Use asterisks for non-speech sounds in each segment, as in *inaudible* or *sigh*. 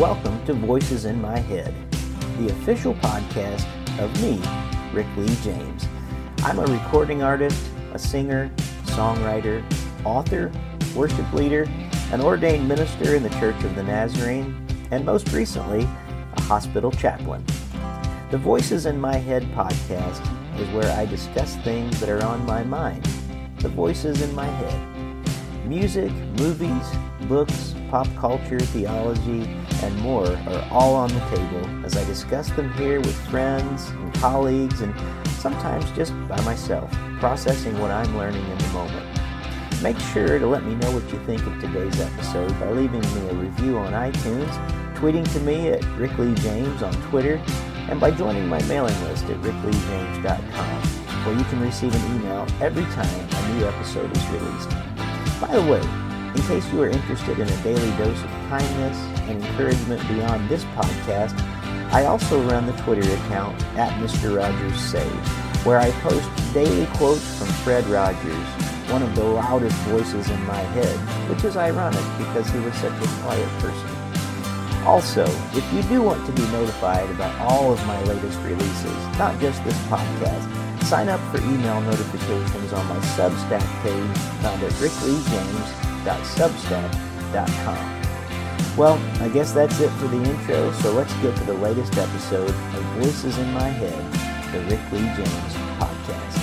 welcome to Voices in My Head, the official podcast of me, Rick Lee James. I'm a recording artist, a singer, songwriter, author, worship leader, an ordained minister in the Church of the Nazarene, and most recently, a hospital chaplain. The Voices in My Head podcast is where I discuss things that are on my mind, the voices in my head. Music, movies, books, pop culture, theology, and more are all on the table as I discuss them here with friends and colleagues and sometimes just by myself, processing what I'm learning in the moment. Make sure to let me know what you think of today's episode by leaving me a review on iTunes, tweeting to me at Rick Lee James on Twitter, and by joining my mailing list at rickleejames.com, where you can receive an email every time a new episode is released. By the way, in case you are interested in a daily dose of kindness and encouragement beyond this podcast, I also run the Twitter account at Mr. Rogers Save, where I post daily quotes from Fred Rogers, one of the loudest voices in my head, which is ironic because he was such a quiet person. Also, if you do want to be notified about all of my latest releases, not just this podcast, sign up for email notifications on my Substack page found at rickleejames.substack.com. Well, I guess that's it for the intro, so let's get to the latest episode of Voices in My Head, the Rick Lee James podcast.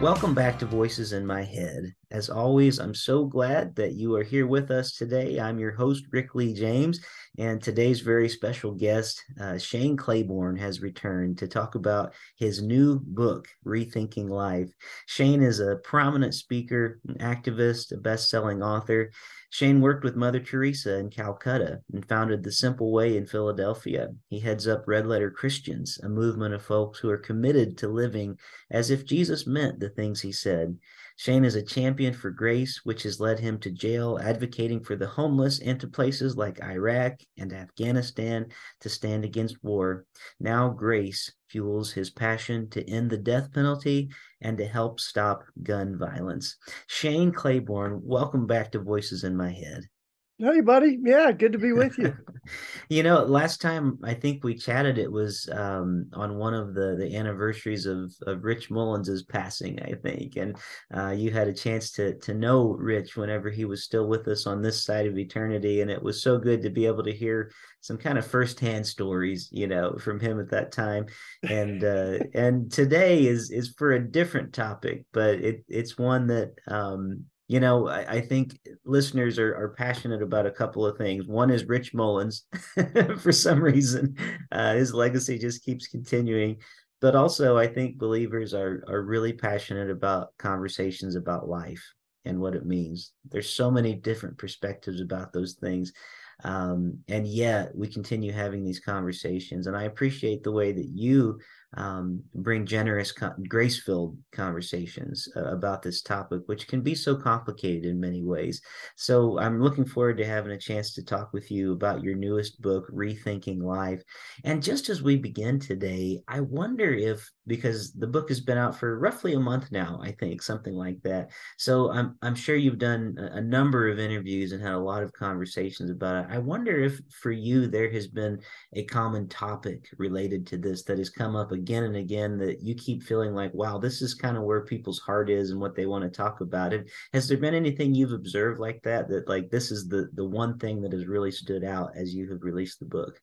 Welcome back to Voices in My Head. As always, I'm so glad that you are here with us today. I'm your host, Rick Lee James, and today's very special guest, uh, Shane Claiborne, has returned to talk about his new book, Rethinking Life. Shane is a prominent speaker, an activist, a best selling author. Shane worked with Mother Teresa in Calcutta and founded The Simple Way in Philadelphia. He heads up Red Letter Christians, a movement of folks who are committed to living as if Jesus meant the things he said. Shane is a champion for grace, which has led him to jail, advocating for the homeless, and to places like Iraq and Afghanistan to stand against war. Now, grace fuels his passion to end the death penalty and to help stop gun violence. Shane Claiborne, welcome back to Voices in My Head. Hey, buddy. Yeah, good to be with you. *laughs* you know, last time I think we chatted, it was um, on one of the the anniversaries of of Rich Mullins's passing, I think, and uh, you had a chance to to know Rich whenever he was still with us on this side of eternity, and it was so good to be able to hear some kind of firsthand stories, you know, from him at that time, and uh, *laughs* and today is is for a different topic, but it it's one that um, you know, I, I, think listeners are, are passionate about a couple of things. One is Rich Mullins, *laughs* for some reason, uh, his legacy just keeps continuing. But also, I think believers are are really passionate about conversations about life and what it means. There's so many different perspectives about those things. Um, and yet we continue having these conversations. And I appreciate the way that you um, bring generous, grace filled conversations uh, about this topic, which can be so complicated in many ways. So I'm looking forward to having a chance to talk with you about your newest book, Rethinking Life. And just as we begin today, I wonder if, because the book has been out for roughly a month now, I think, something like that. So I'm, I'm sure you've done a number of interviews and had a lot of conversations about it. I wonder if for you, there has been a common topic related to this that has come up again and again that you keep feeling like, wow, this is kind of where people's heart is and what they want to talk about. And has there been anything you've observed like that? That like this is the the one thing that has really stood out as you have released the book.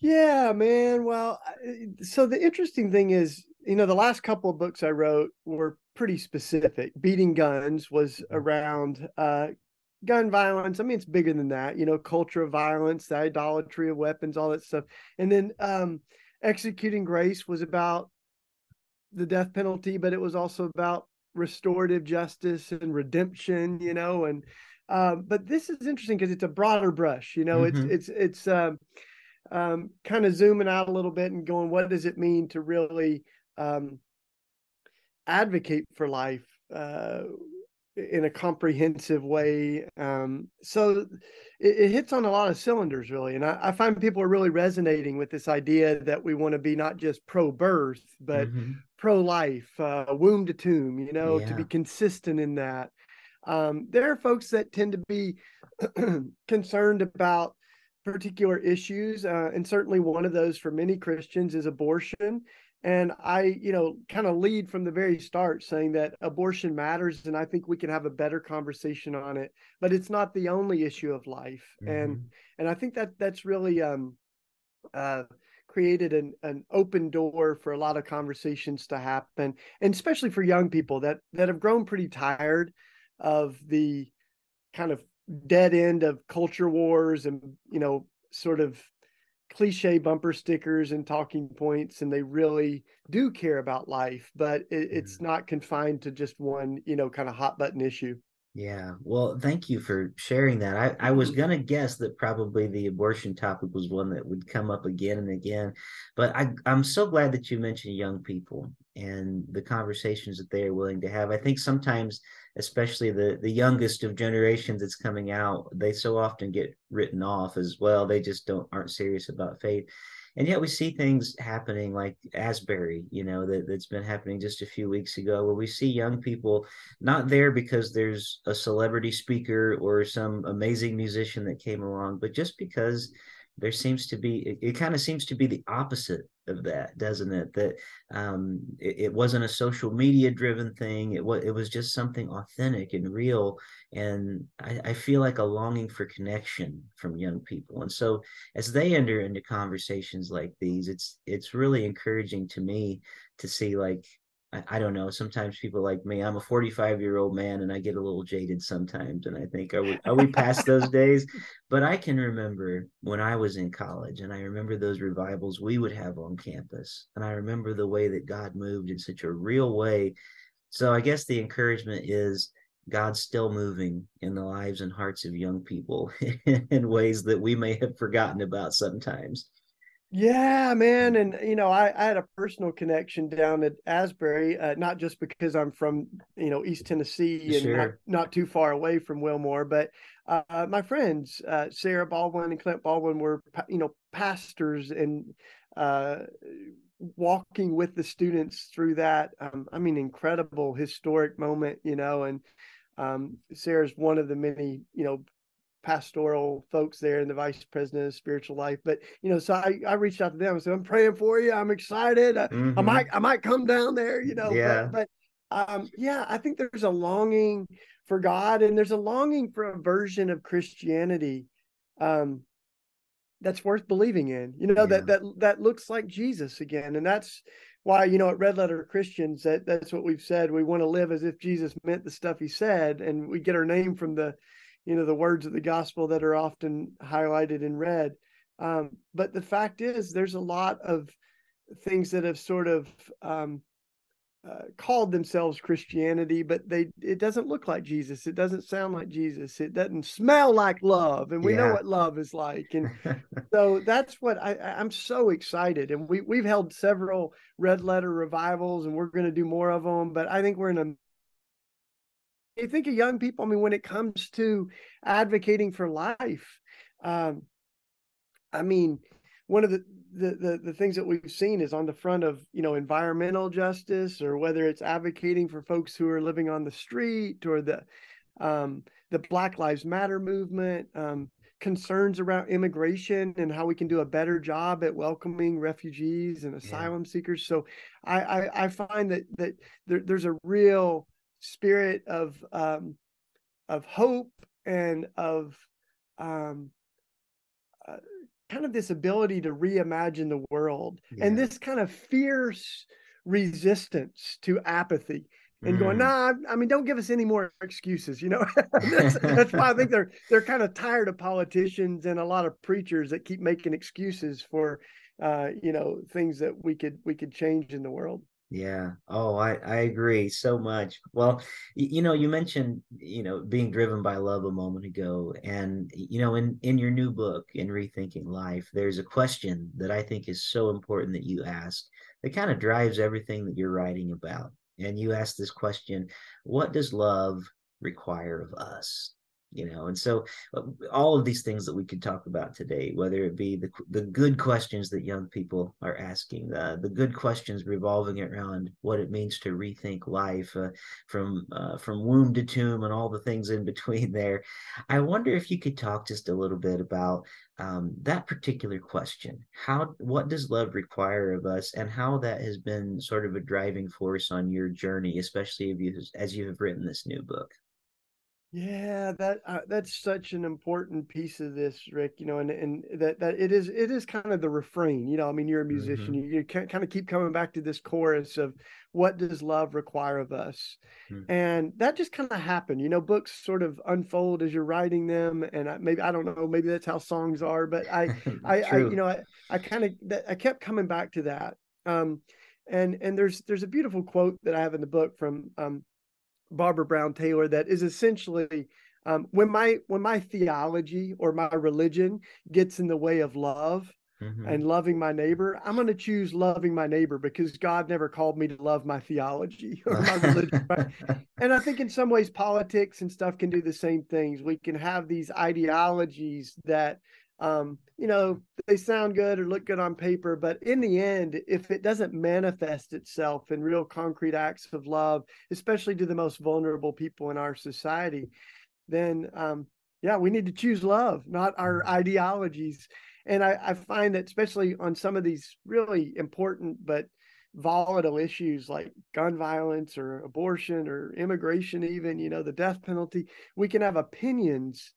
Yeah, man. Well, so the interesting thing is, you know, the last couple of books I wrote were pretty specific. Beating Guns was mm-hmm. around uh, gun violence. I mean, it's bigger than that, you know, culture of violence, the idolatry of weapons, all that stuff. And then um, executing grace was about the death penalty, but it was also about restorative justice and redemption, you know, and um, but this is interesting because it's a broader brush, you know, mm-hmm. it's it's it's um, um, kind of zooming out a little bit and going, what does it mean to really um, advocate for life uh, in a comprehensive way. Um, so it, it, hits on a lot of cylinders, really. And I, I, find people are really resonating with this idea that we want to be not just pro birth, but mm-hmm. pro life, uh, womb to tomb, you know, yeah. to be consistent in that. Um, there are folks that tend to be *clears throat* concerned about particular issues. Uh, and certainly one of those for many Christians is abortion. And I, you know, kind of lead from the very start saying that abortion matters. And I think we can have a better conversation on it, but it's not the only issue of life. Mm-hmm. And, and I think that that's really, um, uh, created an, an open door for a lot of conversations to happen and especially for young people that that have grown pretty tired of the kind of dead end of culture wars and you know sort of cliche bumper stickers and talking points and they really do care about life but it, it's mm-hmm. not confined to just one you know kind of hot button issue yeah well thank you for sharing that. I, I was mm-hmm. going to guess that probably the abortion topic was one that would come up again and again but I, i'm so glad that you mentioned young people and the conversations that they are willing to have. I think sometimes especially the the youngest of generations that's coming out they so often get written off as well they just don't aren't serious about faith and yet we see things happening like asbury you know that, that's been happening just a few weeks ago where we see young people not there because there's a celebrity speaker or some amazing musician that came along but just because there seems to be it, it kind of seems to be the opposite of that doesn't it? That um, it, it, wasn't a social media driven thing. It was it was just something authentic and real. And I, I feel like a longing for connection from young people. And so as they enter into conversations like these it's it's really encouraging to me to see like I, I don't know. Sometimes people like me, I'm a 45 year old man and I get a little jaded sometimes. And I think, are we, are we past those days? *laughs* But I can remember when I was in college and I remember those revivals we would have on campus. And I remember the way that God moved in such a real way. So I guess the encouragement is God's still moving in the lives and hearts of young people *laughs* in ways that we may have forgotten about sometimes. Yeah, man, and you know, I, I had a personal connection down at Asbury, uh, not just because I'm from you know East Tennessee and sure. not, not, too far away from Wilmore, but uh, my friends uh, Sarah Baldwin and Clint Baldwin were you know pastors and uh, walking with the students through that. Um, I mean, incredible historic moment, you know, and um, Sarah's one of the many you know pastoral folks there and the vice president of spiritual life. But you know, so I, I reached out to them and said, I'm praying for you. I'm excited. Mm-hmm. I, might I might come down there, you know. Yeah. But, but um, yeah, I think there's a longing for God and there's a longing for a version of Christianity um, that's worth believing in. You know, yeah. that that that looks like Jesus again. And that's why, you know, at Red Letter Christians, that that's what we've said. We want to live as if Jesus meant the stuff he said, and we get our name from the you know the words of the gospel that are often highlighted in red. Um, but the fact is there's a lot of things that have sort of um, uh, called themselves christianity but they it doesn't look like jesus. It doesn't sound like jesus. It doesn't smell like love and we yeah. know what love is like. And *laughs* so that's what I, i'm so excited. And we, we've held several red letter revivals and we're going to do more of them but i think we're in a you think of young people, I mean, when it comes to advocating for life, um, I mean, one of the, the, the the things that we've seen is on the front of you know environmental justice, or whether it's advocating for folks who are living on the street, or the um, the Black Lives Matter movement, um, concerns around immigration and how we can do a better job at welcoming refugees and asylum yeah. seekers. So I, I, I find that that there, there's a real spirit of um, of hope and of um, uh, kind of this ability to reimagine the world yeah. and this kind of fierce resistance to apathy and mm. going, nah, I mean, don't give us any more excuses. You know, *laughs* *laughs* that's, that's, why I think they're they're kind of tired of politicians and a lot of preachers that keep making excuses for, uh, you know, things that we could we could change in the world. Yeah. Oh, I, I agree so much. Well, you know, you mentioned, you know, being driven by love a moment ago. And, you know, in, in your new book, in Rethinking Life, there's a question that I think is so important that you ask that kind of drives everything that you're writing about. And you ask this question What does love require of us you know and so uh, all of these things that we could talk about today whether it be the the good questions that young people are asking uh, the good questions revolving around what it means to rethink life uh, from uh, from womb to tomb and all the things in between *laughs* there i wonder if you could talk just a little bit about um, that particular question. How what does love require of us and how that has been sort of a driving force on your journey especially you, as you have written this new book yeah, that uh, that's such an important piece of this, Rick. You know, and and that that it is it is kind of the refrain. You know, I mean, you're a musician. Mm-hmm. You, you kind of keep coming back to this chorus of what does love require of us, mm-hmm. and that just kind of happened. You know, books sort of unfold as you're writing them, and I, maybe I don't know, maybe that's how songs are, but I *laughs* I, I, you know I I kind of I kept coming back to that. Um, and and there's there's a beautiful quote that I have in the book from um Barbara Brown Taylor that is essentially um, when my when my theology or my religion gets in the way of love mm-hmm. and loving my neighbor, I'm going to choose loving my neighbor because God never called me to love my theology *laughs* or my religion. Right? *laughs* And I think in some ways politics and stuff can do the same things. We can have these ideologies that um, you know, they sound good or look good on paper, but in the end, if it doesn't manifest itself in real concrete acts of love, especially to the most vulnerable people in our society, then um, yeah, we need to choose love, not our mm-hmm. ideologies. And I, I find that especially on some of these really important but volatile issues like gun violence or abortion or immigration, even, you know, the death penalty, we can have opinions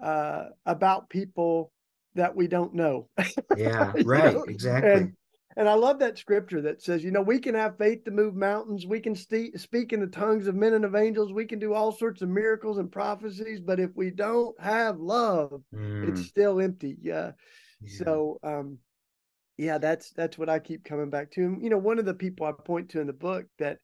uh, about people that we don't know. Yeah, *laughs* right, know? exactly. And, and I love that scripture that says, you know, we can have faith to move mountains. We can st- speak in the tongues of men and of angels. We can do all sorts of miracles and prophecies. But if we don't have love, mm. it's still empty. Yeah. yeah. So, um, yeah, that's that's what I keep coming back to. And, you know, one of the people I point to in the book that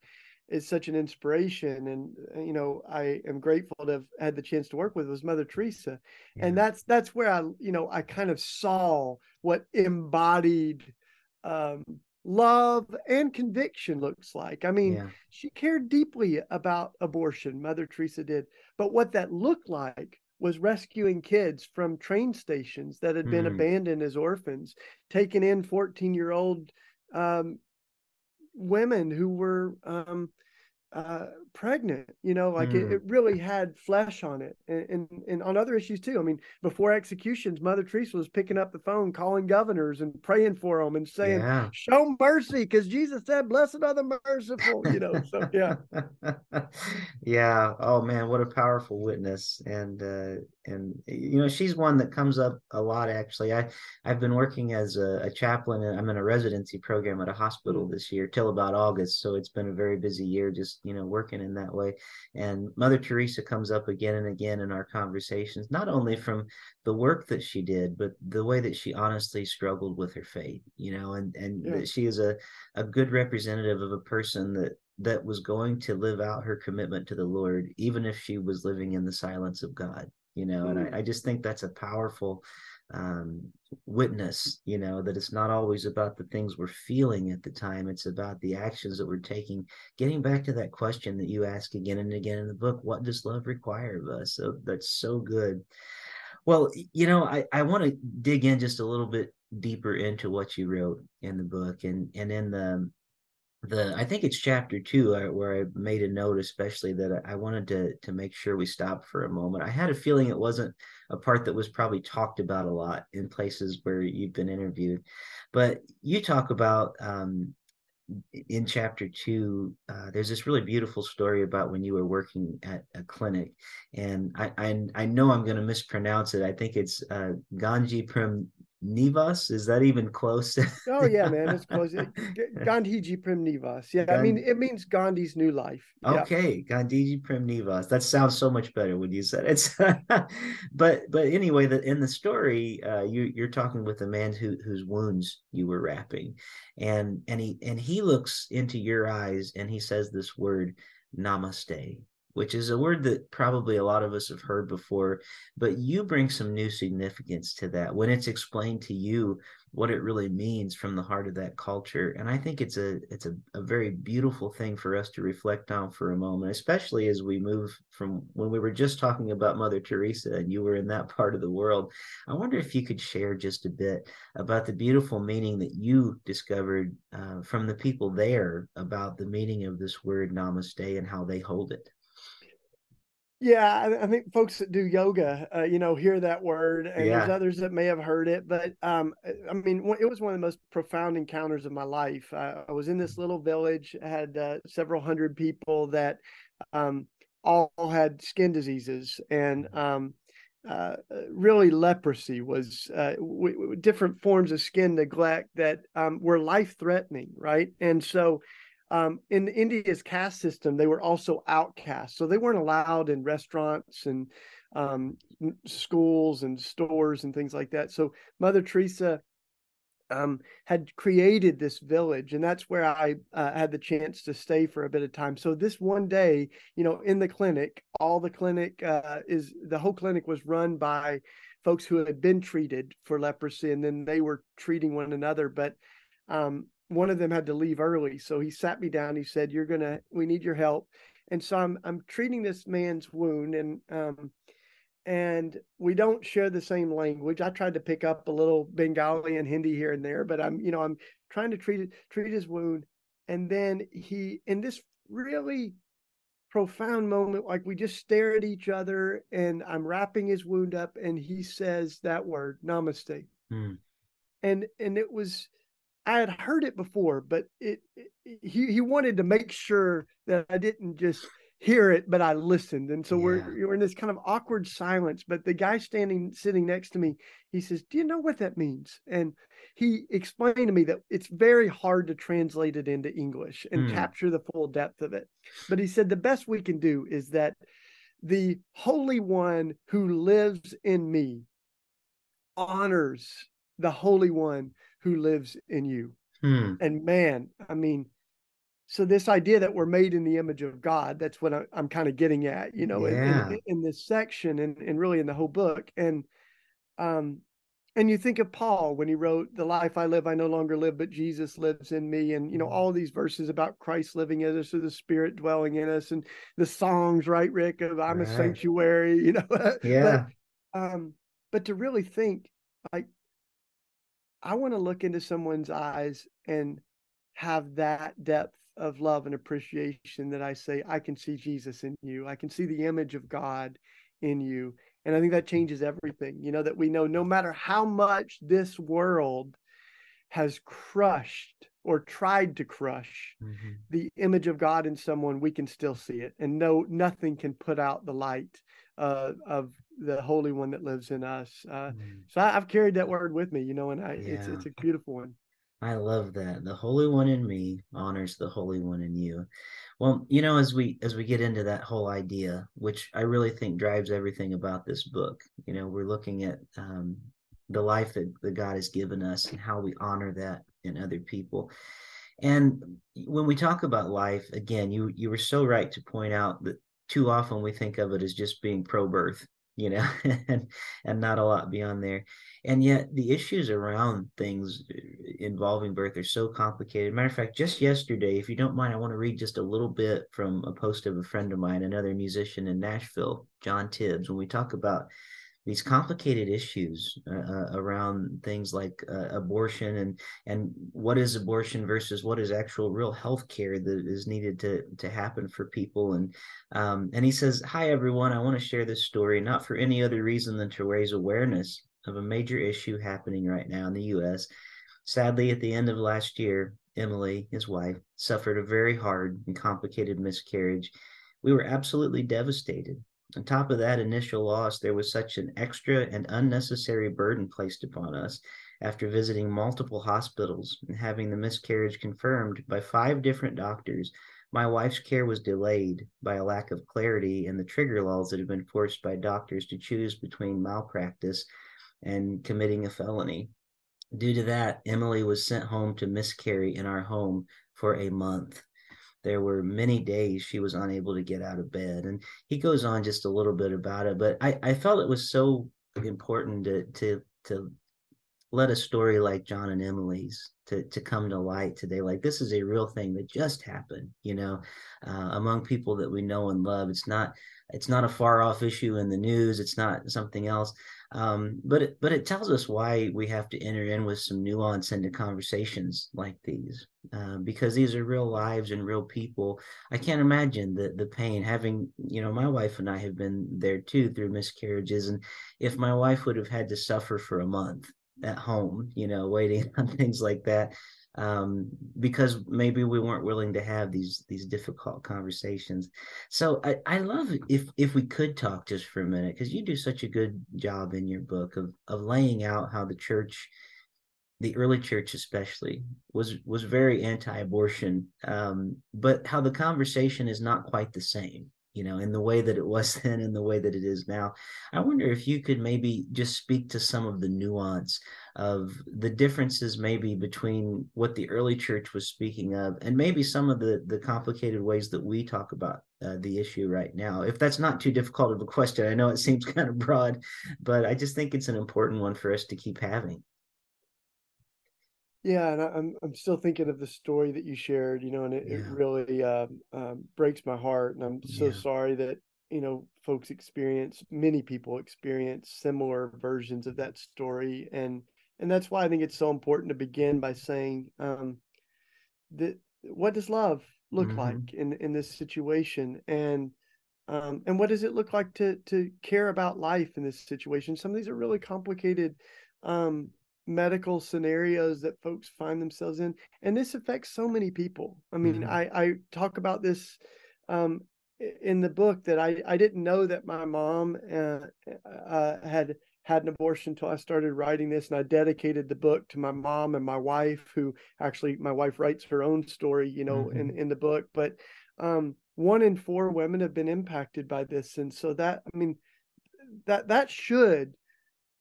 is such an inspiration and uh, you know i am grateful to have had the chance to work with was mother teresa yeah. and that's that's where i you know i kind of saw what embodied um, love and conviction looks like i mean yeah. she cared deeply about abortion mother teresa did but what that looked like was rescuing kids from train stations that had been mm. abandoned as orphans taking in 14 year old um, women who were um, uh, pregnant you know like mm. it, it, really had flesh on it and, and, and on other issues too i mean before executions mother teresa was picking up the phone calling governors and praying for them and saying yeah. show mercy because jesus said blessed are the merciful you know so yeah *laughs* yeah oh man what a powerful witness and uh and you know she's one that comes up a lot actually i i've been working as a, a chaplain and i'm in a residency program at a hospital mm. this year till about august so it's been a very busy year just you know working in that way and mother teresa comes up again and again in our conversations not only from the work that she did but the way that she honestly struggled with her faith you know and and yeah. she is a a good representative of a person that that was going to live out her commitment to the lord even if she was living in the silence of god you know and I, mm. I just think that's a powerful um, witness you know that it's not always about the things we're feeling at the time it's about the actions that we're taking. Getting back to that question that you ask again and again in the book what does love require of us? So that's so good. Well you know i, I want to dig in just a little bit deeper into what you wrote in the book and and in the the I think it's chapter two uh, where I made a note, especially that I wanted to to make sure we stopped for a moment. I had a feeling it wasn't a part that was probably talked about a lot in places where you've been interviewed, but you talk about um, in chapter two. Uh, there's this really beautiful story about when you were working at a clinic, and I I, I know I'm going to mispronounce it. I think it's uh, Ganji Prim Nivas. Is that even close? oh yeah, man, it's close. *laughs* Gandhiji Prem Nivas. Yeah, I mean it means Gandhi's new life. Okay. Gandhiji Prem Nivas. That sounds so much better when you said it. *laughs* but but anyway, that in the story, uh, you you're talking with a man who whose wounds you were wrapping, and and he and he looks into your eyes and he says this word, Namaste which is a word that probably a lot of us have heard before, but you bring some new significance to that when it's explained to you what it really means from the heart of that culture. And I think it's a it's a, a very beautiful thing for us to reflect on for a moment, especially as we move from when we were just talking about Mother Teresa and you were in that *laughs* part of the world. I wonder if you could share just a bit about the beautiful meaning that you discovered uh, from the people there about the meaning of this word namaste and how they hold it. Yeah, I, think folks that do yoga, uh, you know, hear that word, and yeah. there's others that may have heard it. But um, I mean, it was one of the most profound encounters of my life. I, I was in this little village, had uh, several hundred people that um, all had skin diseases, and um, uh, really leprosy was uh, w- w- different forms of skin neglect that um, were life threatening, right? And so um, in India's caste system, they were also outcasts. So they weren't allowed in restaurants and um, schools and stores and things like that. So Mother Teresa um, had created this village, and that's where I uh, had the chance to stay for a bit of time. So this one day, you know, in the clinic, all the clinic uh, is the whole clinic was run by folks who had been treated for leprosy, and then they were treating one another. But um, one of them had to leave early. So he sat me down. He said, You're gonna we need your help. And so I'm I'm treating this man's wound and um and we don't share the same language. I tried to pick up a little Bengali and Hindi here and there, but I'm, you know, I'm trying to treat it, treat his wound. And then he, in this really profound moment, like we just stare at each other and I'm wrapping his wound up and he says that word, namaste. Hmm. And, and it was, I had heard it before, but it, it, he he wanted to make sure that I didn't just hear it, but I listened. And so yeah. we're we're in this kind of awkward silence. But the guy standing sitting next to me, he says, "Do you know what that means?" And he explained to me that it's very hard to translate it into English and mm. capture the full depth of it. But he said the best we can do is that the Holy One who lives in me honors the Holy One who lives in you. Hmm. And man, I mean, so this idea that we're made in the image of God, that's what I, am kind of getting at, you know, yeah. in, in, in, this section and, and really in the whole book. And um, and you think of Paul when he wrote, The life I live, I no longer live, but Jesus lives in me. And, you know, mm-hmm. all these verses about Christ living in us or the Spirit dwelling in us and the songs, right, Rick, of I'm right. a sanctuary, *laughs* you know. Yeah. but, um, but to really think like I want to look into someone's eyes and have that depth of love and appreciation that I say, I can see Jesus in you. I can see the image of God in you. And I think that changes everything. You know, that we know no matter how much this world has crushed or tried to crush mm-hmm. the image of God in someone, we can still see it. And no, nothing can put out the light uh, of the Holy One that lives in us. Uh, mm. So I, have carried that word with me, you know, and I, yeah. it's it's a beautiful one. I love that. The Holy One in me honors the Holy One in you. Well, you know, as we as we get into that whole idea, which I really think drives everything about this book, you know, we're looking at um, the life that, that God has given us and how we honor that in other people. And when we talk about life, again, you you were so right to point out that too often we think of it as just being pro birth you know *laughs* and and not a lot beyond there. And yet the issues around things uh, involving birth are so complicated. Matter of fact just yesterday if you don't mind i want to read just a little bit from a post of a friend of mine another musician in nashville john tibbs. When we talk about these complicated issues uh, uh, around things like uh, abortion and and what is abortion versus what is actual real health care that is needed to to happen for people. And um, and he says hi everyone. I want to share this story not for any other reason than to raise awareness of a major issue happening right now in the us sadly at the end of last year emily his wife suffered a very hard and complicated miscarriage. We were absolutely devastated on top of that initial loss, there was such an extra and unnecessary burden placed upon us after visiting multiple hospitals and having the miscarriage confirmed by five different doctors. My wife's care was delayed by a lack of clarity in the trigger laws that have been forced by doctors to choose between malpractice and committing a felony. Due to that, Emily was sent home to miscarry in our home for a month. There were many days she was unable to get out of bed. And he goes on just a little bit about it, but I, I felt it was so important to to to let a story like John and Emily's to to come to light today. Like this is a real thing that just happened, you know, uh, among people that we know and love. It's not it's not a far off issue in the news. It's not something else. Um, but it, but it tells us why we have to enter in with some nuance into conversations like these, uh, because these are real lives and real people. I can't imagine the the pain. Having you know, my wife and I have been there too through miscarriages, and if my wife would have had to suffer for a month at home, you know, waiting *laughs* on things like that, um, because maybe we weren't willing to have these these difficult conversations. So I, I love if if we could talk just for a minute because you do such a good job in your book of of laying out how the church, the early church especially, was was very anti-abortion, um, but how the conversation is not quite the same you know, in the way that it was *laughs* then and the way that it is now. I wonder if you could maybe just speak to some of the nuance of the differences maybe between what the early church was speaking of and maybe some of the the complicated ways that we talk about uh, the issue right now. If that's not too difficult of a question, I know it seems *laughs* kind of broad, but I just think it's an important one for us to keep having. Yeah, and I'm I'm still thinking of the story that you shared, you know, and it, yeah. it really uh, um, breaks my heart, and I'm so yeah. sorry that you know folks experience, many people experience similar versions of that story, and and that's why I think it's so important to begin by saying um, that what does love look mm-hmm. like in in this situation, and um, and what does it look like to to care about life in this situation? Some of these are really complicated um, medical scenarios that folks find themselves in and this affects so many people i mean mm-hmm. i i talk about this um in the book that i i didn't know that my mom uh, uh, had had an abortion until i started writing this and i dedicated the book to my mom and my wife who actually my wife writes her own story you know mm-hmm. in in the book but um one in four women have been impacted by this and so that i mean that that should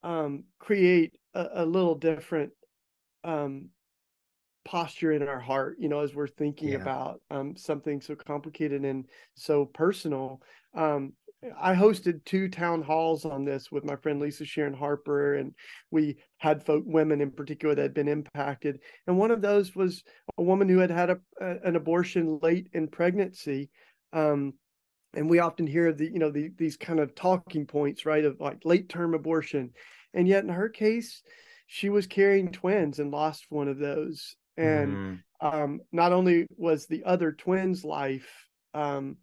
um, create a, a, little different um, posture in our heart, you know, as we're thinking yeah. about um, something so complicated and so personal. Um, I hosted two town halls on this with my friend Lisa Sharon Harper, and we had folk, women in particular that had been impacted. And one of those was a woman who had had a, a, an abortion late in pregnancy. Um, and we often hear the you know the, these kind of talking points right of like late term abortion and yet in her case she was carrying twins and lost one of those and mm. um, not only was the other twin's life um,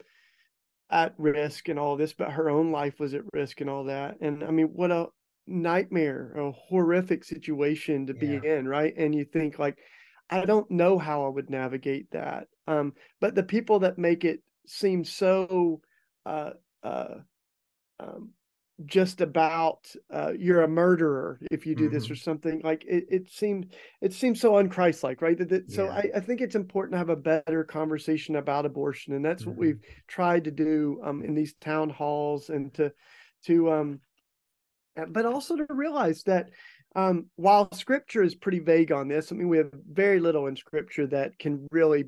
at risk and all this but her own life was at risk and all that and i mean what a nightmare a horrific situation to yeah. be in right and you think like i don't know how i would navigate that um, but the people that make it seem so uh, uh, um, just about uh, you're a murderer if you do mm-hmm. this or something like it, it seemed it seems so unchristlike right that, that so I, I, think it's important to have a better conversation about abortion and that's mm-hmm. what we've tried to do um, in these town halls and to to um but also to realize that um, while scripture is pretty vague on this, I mean, we have very little in scripture that can really,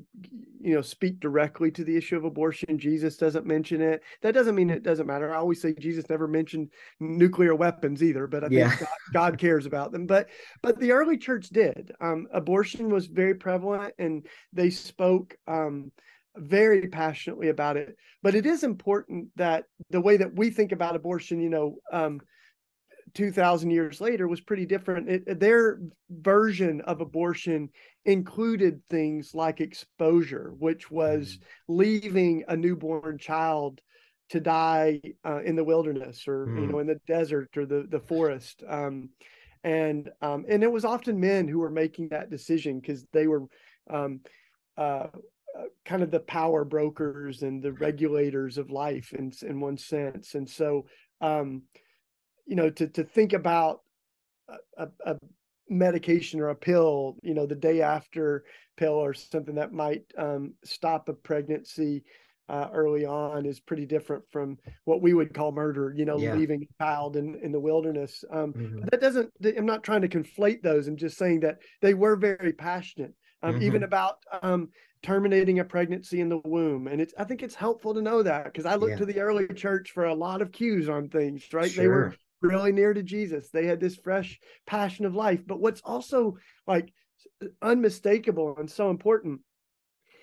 you know, speak directly to the issue of abortion. Jesus doesn't mention it. That doesn't mean it doesn't matter. I always say Jesus never mentioned nuclear weapons either, but I think. God, God, cares about them. But but the early church did. Um, abortion was very prevalent, and they spoke um, very passionately about it. But it is important that the way that we think about abortion, you know, um, 2000 years later was pretty different. It, their version of abortion included things like exposure, which was mm. leaving a newborn child to die uh, in the wilderness or mm. you know in the desert or the the forest. Um, and um, and it was often men who were making that decision because they were um, uh, uh, kind of the power brokers and the regulators of life in in one sense. And so um, you know to to think about a, a, medication or a pill you know the day after pill or something that might um, stop a pregnancy uh, early on is pretty different from what we would call murder, you know, yeah. leaving a child in, in the wilderness. Um, mm-hmm. That doesn't, I'm not trying to conflate those. I'm just saying that they were very passionate, um, mm-hmm. even about um, terminating a pregnancy in the womb. And it's, I think it's helpful to know that because I look yeah. to the early church for a lot of cues on things, right? Sure. They were really near to Jesus. They had this fresh passion of life. But what's also like unmistakable and so important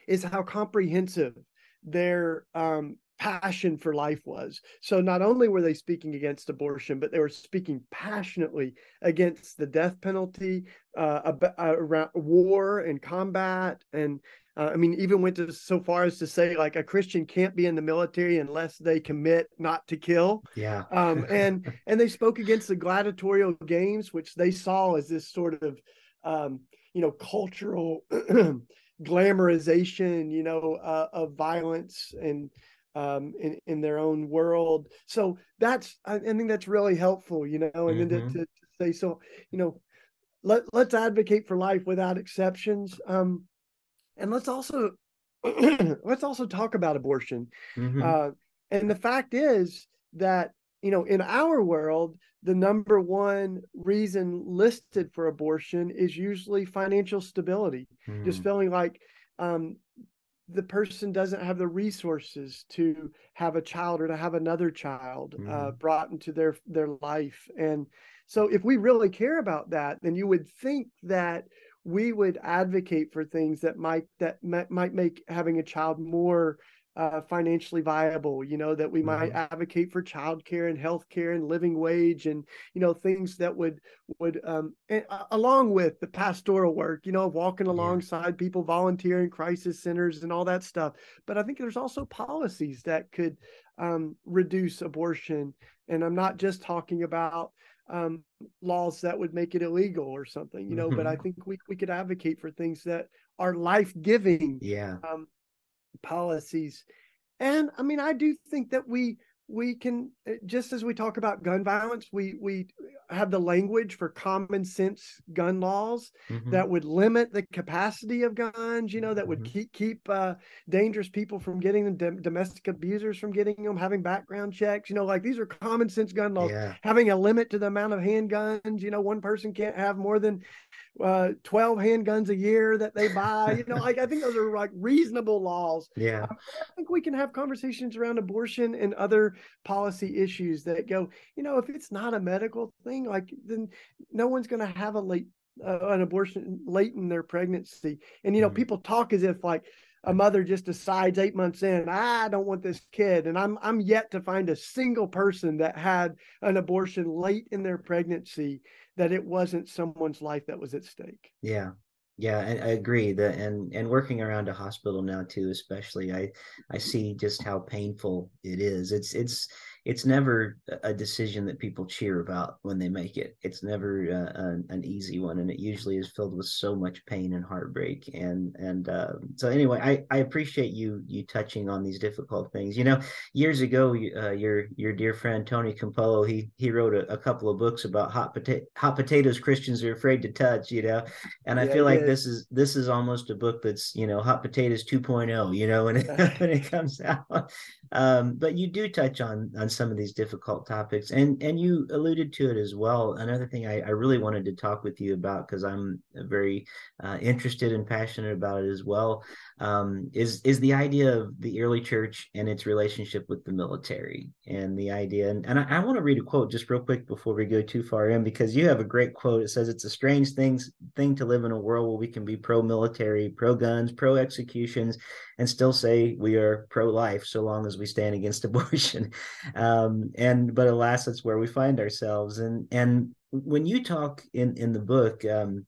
is how comprehensive their um, passion for life was. So not only were they speaking against abortion, but they were speaking passionately against the death penalty, uh, around war and combat, and uh, I mean, even went to so far as to say like a Christian can't be in the military unless they commit not to kill. Yeah. um, *laughs* and and they spoke against the gladiatorial games, which they saw as this sort of um, you know cultural *clears throat* glamorization, you know, uh, of violence and um, in in their own world. So that's I, I think that's really helpful, you know. And mm-hmm. then to, mm-hmm. to, to, say so, you know, let let's advocate for life without exceptions. Um, and let's also *clears throat* let's also talk about abortion. Mm-hmm. Uh, and the fact is that you know in our world the number one reason listed for abortion is usually financial stability mm. just feeling like um, the person doesn't have the resources to have a child or to have another child mm. uh, brought into their their life and so if we really care about that then you would think that we would advocate for things that might that might make having a child more uh, financially viable you know that we mm-hmm. might advocate for childcare and healthcare and living wage and you know things that would would um and, uh, along with the pastoral work you know walking alongside yeah. people volunteering crisis centers and all that stuff but i think there's also policies that could um, reduce abortion and i'm not just talking about um, laws that would make it illegal or something, you know. Mm-hmm. But I think we we could advocate for things that are life giving. Yeah. Um, policies. And I mean, I do think that we we can eh, just as we talk about gun violence we we have the language for common sense gun laws mm-hmm. that would limit the capacity of guns you know that would mm-hmm. keep keep uh, dangerous people from getting them domestic abusers from getting them having background checks you know like these are common sense gun laws yeah. having a limit to the amount of handguns you know one person can't have more than uh, 12 handguns a year that they buy. You know, like I think those are like reasonable laws. Yeah. Um, I think we can have conversations around abortion and other policy issues that go, you know, if it's not a medical thing, like then no one's going to have a late uh, an abortion late in their pregnancy. And you know, mm-hmm. people talk as if like a mother just decides eight months in, I don't want this kid, and I'm I'm yet to find a single person that had an abortion late in their pregnancy that it wasn't someone's life that was at stake. Yeah, yeah, I, I agree. That and and working around a hospital now too, especially, I I see just how painful it is. It's it's it's never a decision that people cheer about when they make it. It's never uh, an, an, easy one, and it usually is filled with so much pain and heartbreak. And and uh, so anyway, I, I appreciate you you touching on these difficult things. You know, years ago, uh, your your dear friend Tony Campolo he he wrote a, a couple of books about hot potato hot potatoes Christians are afraid to touch. You know, and I feel like this is this is almost a book that's you know hot potatoes 2.0. You know, when it *laughs* when it comes out. Um, but you do touch on on some of these difficult topics and and you alluded to it as well. Another thing i, I really wanted to talk with you about because i'm very uh, interested and passionate about it as well um, is is the idea of the early church and its relationship with the military and the idea and, and I, I want to read a quote just real quick before we go too far in because you have a great quote. It says it's a strange thing thing to live in a world where we can be pro military pro guns pro executions and still say we are pro life so long as we stand against *laughs* abortion. Um, and but alas that's where we find ourselves. And and when you talk in in the book um,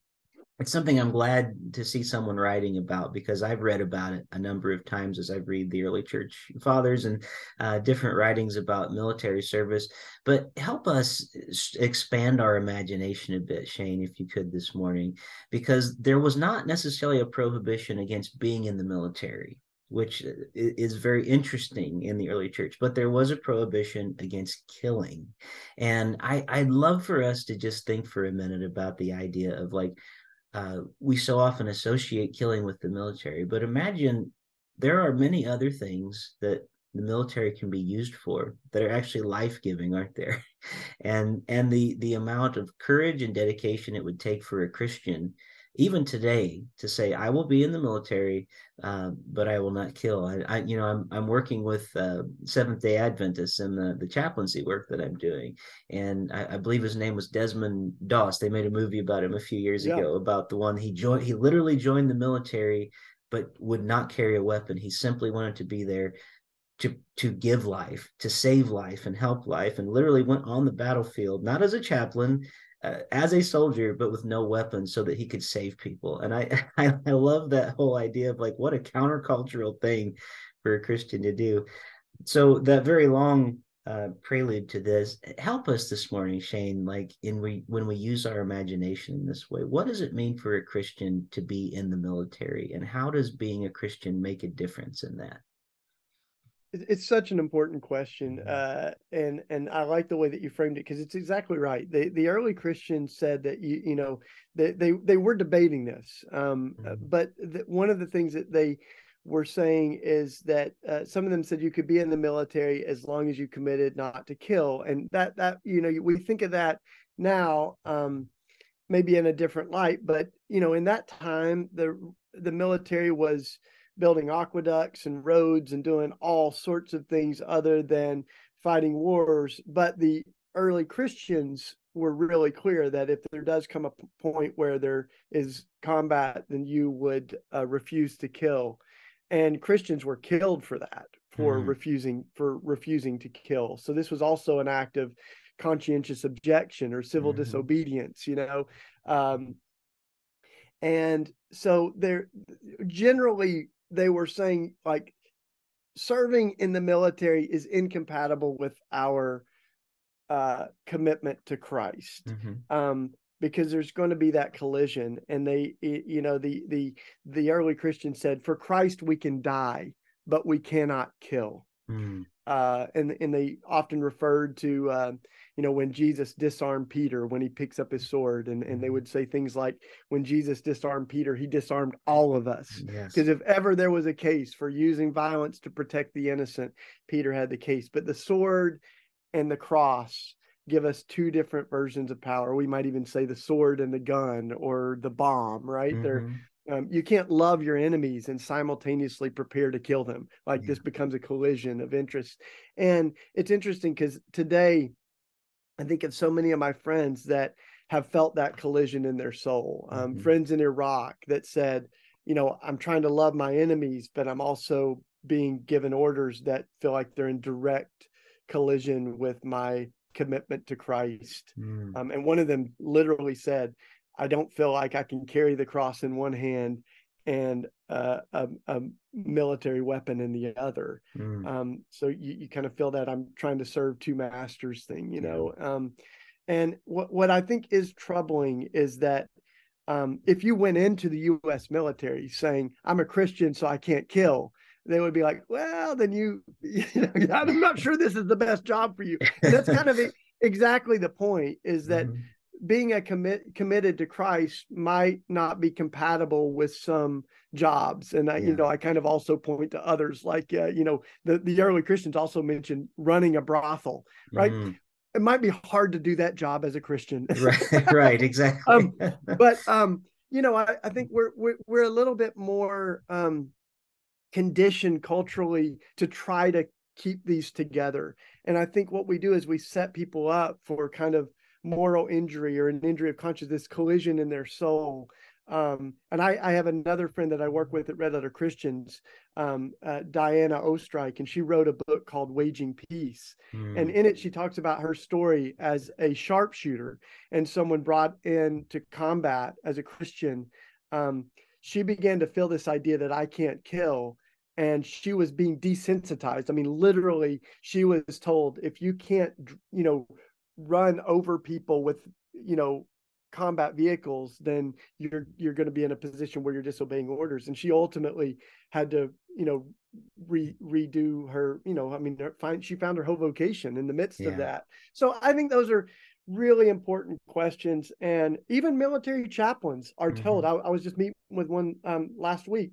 it's something I'm glad to see someone writing about because I've read about it a number of times as I've read the early church fathers and uh, different writings about military service. But help us expand our imagination a bit, Shane, if you could this morning, because there was not necessarily a prohibition against being in the military which is very interesting in the early church but there was a prohibition against killing. And i i'd love for us to just think for a minute about the idea of like uh, we so often associate killing with the military, but imagine there are many other things that the military can be used for that are actually life-giving aren't there? *laughs* And and the the amount of courage and dedication it would take for a christian even today to say i will be in the military uh, but i will not kill. I, I, you know i'm, I'm working with uh, seventh day adventists and the, the chaplaincy work that i'm doing and I, I, believe his name was desmond doss. They made a movie about him a few years yeah. ago about the one he joined he literally joined the military but would not carry a weapon. He simply wanted to be there to to give life, to save life and help life, and literally went on the battlefield not as a chaplain, uh, as a soldier, but with no weapons, so that he could save people. And I, *laughs* I I love that whole idea of like what a countercultural thing for a Christian to do. So that very long uh, prelude to this, help us this morning, Shane. Like in we when we use our imagination in this way, what does it mean for a Christian to be in the military, and how does being a Christian make a difference in that? It's such an important question mm-hmm. uh, and and i like the way that you framed it because it's exactly right the the early christians said that you you know they they, they were debating this um, uh, mm-hmm. but the, one of the things that they were saying is that uh, some of them said you could be in the military as long as you committed not to kill and that that you know we think of that now um, maybe in a different light but you know in that time the the military was building aqueducts and roads and doing all sorts of things other than fighting wars. But the early Christians were really clear that if there does come a point where there is combat, then you would uh, refuse to kill. And Christians were killed for that, for mm. refusing for refusing to kill. So this was also an act of conscientious objection or civil mm-hmm. disobedience. You know, um, and so there generally they were saying like serving in the military is incompatible with our uh, commitment to Christ. Mm-hmm. Um, because there's going to be that collision and they you know the the the early christian said for christ we can die but we cannot kill mm. uh, and and they often referred to uh, you know, when Jesus disarmed Peter when he picks up his sword, and, and they mm-hmm. would say things like, when Jesus disarmed Peter, he disarmed all of us. Because yes. if ever there was a case for using violence to protect the innocent, Peter had the case. But the sword and the cross give us two different versions of power. We might even say the sword and the gun or the bomb, right? Mm-hmm. They're um, you can't love your enemies and simultaneously prepare to kill them. Like yeah. this becomes a collision of interest. And it's interesting because today I think of so many of my friends that have felt that collision in their soul. Um, mm-hmm. Friends in Iraq that said, you know, I'm trying to love my enemies, but I'm also being given orders that feel like they're in direct collision with my commitment to Christ. Mm. Um, and one of them literally said, I don't feel like I can carry the cross in one hand and uh, a, a, military weapon in the other. Mm. Um, so you, you kind of feel that I'm trying to serve two masters thing, you know. Um, and what what I think is troubling is that um, if you went into the U.S. military saying I'm a Christian, so I can't kill, they would be like, well, then you, *laughs* you know, *laughs* I'm not sure this is the best job for you. And that's kind of *laughs* exactly the point is that mm-hmm being a commit committed to Christ might not be compatible with some jobs. And I, yeah. you know i kind of also point to others like uh, you know the the early christians also mentioned running a brothel right? Mm. it might be hard to do that job as a christian. *laughs* Right right exactly. Um, but um you know I, I think we're, we're we're a little bit more um conditioned culturally to try to keep these together. And i think what we do is we set people up for kind of moral injury or an injury of conscience, this collision in their soul. Um, and I, I, have another friend that I work with at Red Letter Christians, um, uh, Diana Oestreich, and she wrote a book called Waging Peace. Mm. And in it, she talks about her story as a sharpshooter and someone brought in to combat as a Christian. Um, she began to feel this idea that I can't kill. And she was being desensitized. I mean, literally, she was told if you can't, you know, run over people with you know combat vehicles then you're you're going to be in a position where you're disobeying orders and she ultimately had to you know re, redo her you know i mean find she found her whole vocation in the midst yeah. of that so i think those are really important questions and even military chaplains are mm-hmm. told I, I, was just meeting with one um, last week